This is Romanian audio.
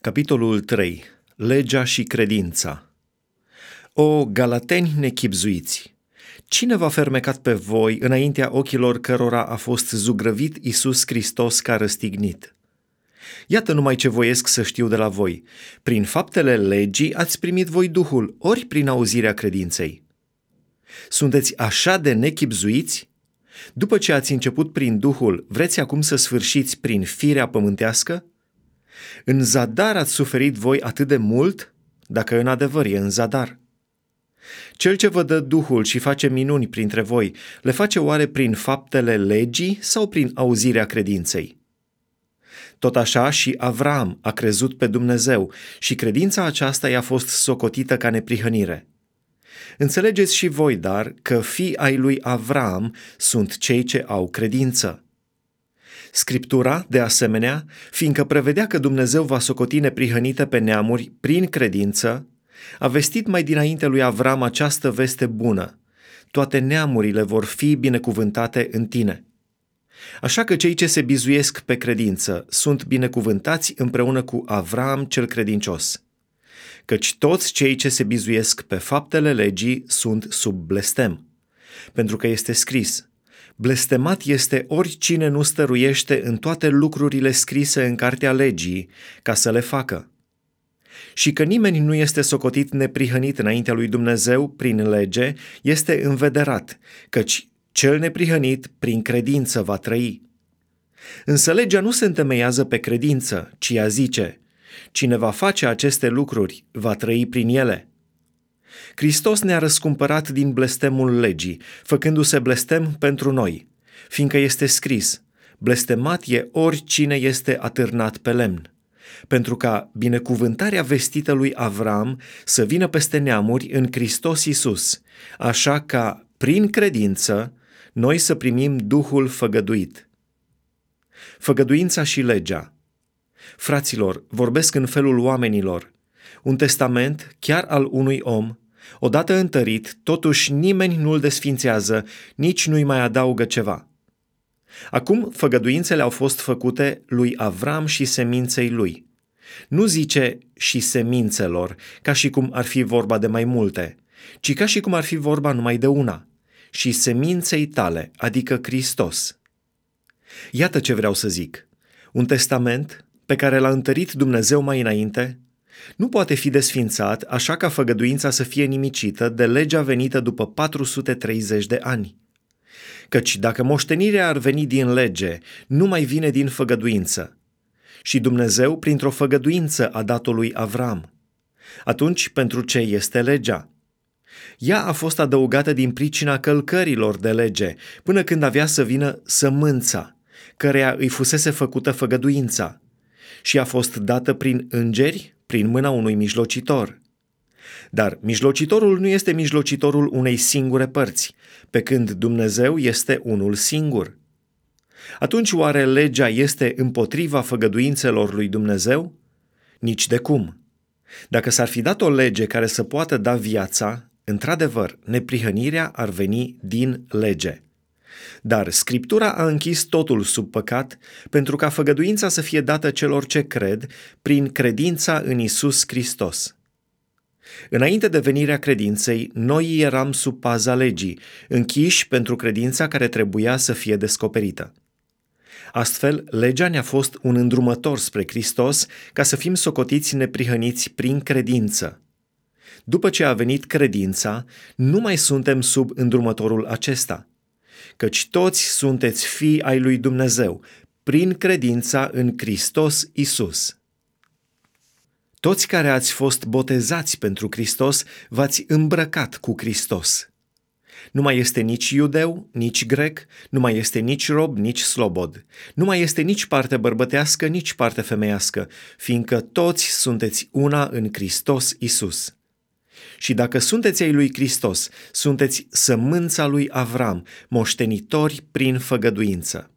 Capitolul 3. Legea și credința. O, galateni nechipzuiți! Cine v-a fermecat pe voi înaintea ochilor cărora a fost zugrăvit Isus Hristos ca răstignit? Iată numai ce voiesc să știu de la voi. Prin faptele legii ați primit voi Duhul, ori prin auzirea credinței. Sunteți așa de nechipzuiți? După ce ați început prin Duhul, vreți acum să sfârșiți prin firea pământească? În zadar ați suferit voi atât de mult, dacă în adevăr e în zadar. Cel ce vă dă Duhul și face minuni printre voi, le face oare prin faptele legii sau prin auzirea credinței? Tot așa și Avram a crezut pe Dumnezeu și credința aceasta i-a fost socotită ca neprihănire. Înțelegeți și voi, dar, că fii ai lui Avram sunt cei ce au credință. Scriptura, de asemenea, fiindcă prevedea că Dumnezeu va socoti neprihănită pe neamuri prin credință, a vestit mai dinainte lui Avram această veste bună. Toate neamurile vor fi binecuvântate în tine. Așa că cei ce se bizuiesc pe credință sunt binecuvântați împreună cu Avram cel credincios. Căci toți cei ce se bizuiesc pe faptele legii sunt sub blestem. Pentru că este scris – Blestemat este oricine nu stăruiește în toate lucrurile scrise în cartea legii ca să le facă. Și că nimeni nu este socotit neprihănit înaintea lui Dumnezeu prin lege, este învederat, căci cel neprihănit prin credință va trăi. Însă legea nu se întemeiază pe credință, ci ea zice, cine va face aceste lucruri va trăi prin ele. Hristos ne-a răscumpărat din blestemul legii, făcându-se blestem pentru noi, fiindcă este scris, blestemat e oricine este atârnat pe lemn pentru ca binecuvântarea vestită lui Avram să vină peste neamuri în Hristos Isus, așa ca, prin credință, noi să primim Duhul făgăduit. Făgăduința și legea. Fraților, vorbesc în felul oamenilor. Un testament, chiar al unui om, Odată întărit, totuși nimeni nu-l desfințează, nici nu-i mai adaugă ceva. Acum făgăduințele au fost făcute lui Avram și seminței lui. Nu zice și semințelor, ca și cum ar fi vorba de mai multe, ci ca și cum ar fi vorba numai de una, și seminței tale, adică Hristos. Iată ce vreau să zic. Un testament pe care l-a întărit Dumnezeu mai înainte, nu poate fi desfințat așa ca făgăduința să fie nimicită de legea venită după 430 de ani. Căci dacă moștenirea ar veni din lege, nu mai vine din făgăduință. Și Dumnezeu, printr-o făgăduință, a dat-o lui Avram. Atunci, pentru ce este legea? Ea a fost adăugată din pricina călcărilor de lege, până când avea să vină sămânța, căreia îi fusese făcută făgăduința, și a fost dată prin îngeri prin mâna unui mijlocitor. Dar mijlocitorul nu este mijlocitorul unei singure părți, pe când Dumnezeu este unul singur. Atunci oare legea este împotriva făgăduințelor lui Dumnezeu? Nici de cum. Dacă s-ar fi dat o lege care să poată da viața, într-adevăr, neprihănirea ar veni din lege. Dar Scriptura a închis totul sub păcat pentru ca făgăduința să fie dată celor ce cred prin credința în Isus Hristos. Înainte de venirea credinței, noi eram sub paza legii, închiși pentru credința care trebuia să fie descoperită. Astfel, legea ne-a fost un îndrumător spre Hristos ca să fim socotiți neprihăniți prin credință. După ce a venit credința, nu mai suntem sub îndrumătorul acesta – căci toți sunteți fii ai lui Dumnezeu, prin credința în Hristos Isus. Toți care ați fost botezați pentru Hristos, v-ați îmbrăcat cu Hristos. Nu mai este nici iudeu, nici grec, nu mai este nici rob, nici slobod. Nu mai este nici parte bărbătească, nici parte femeiască, fiindcă toți sunteți una în Hristos Isus. Și dacă sunteți ai lui Hristos, sunteți sămânța lui Avram, moștenitori prin făgăduință.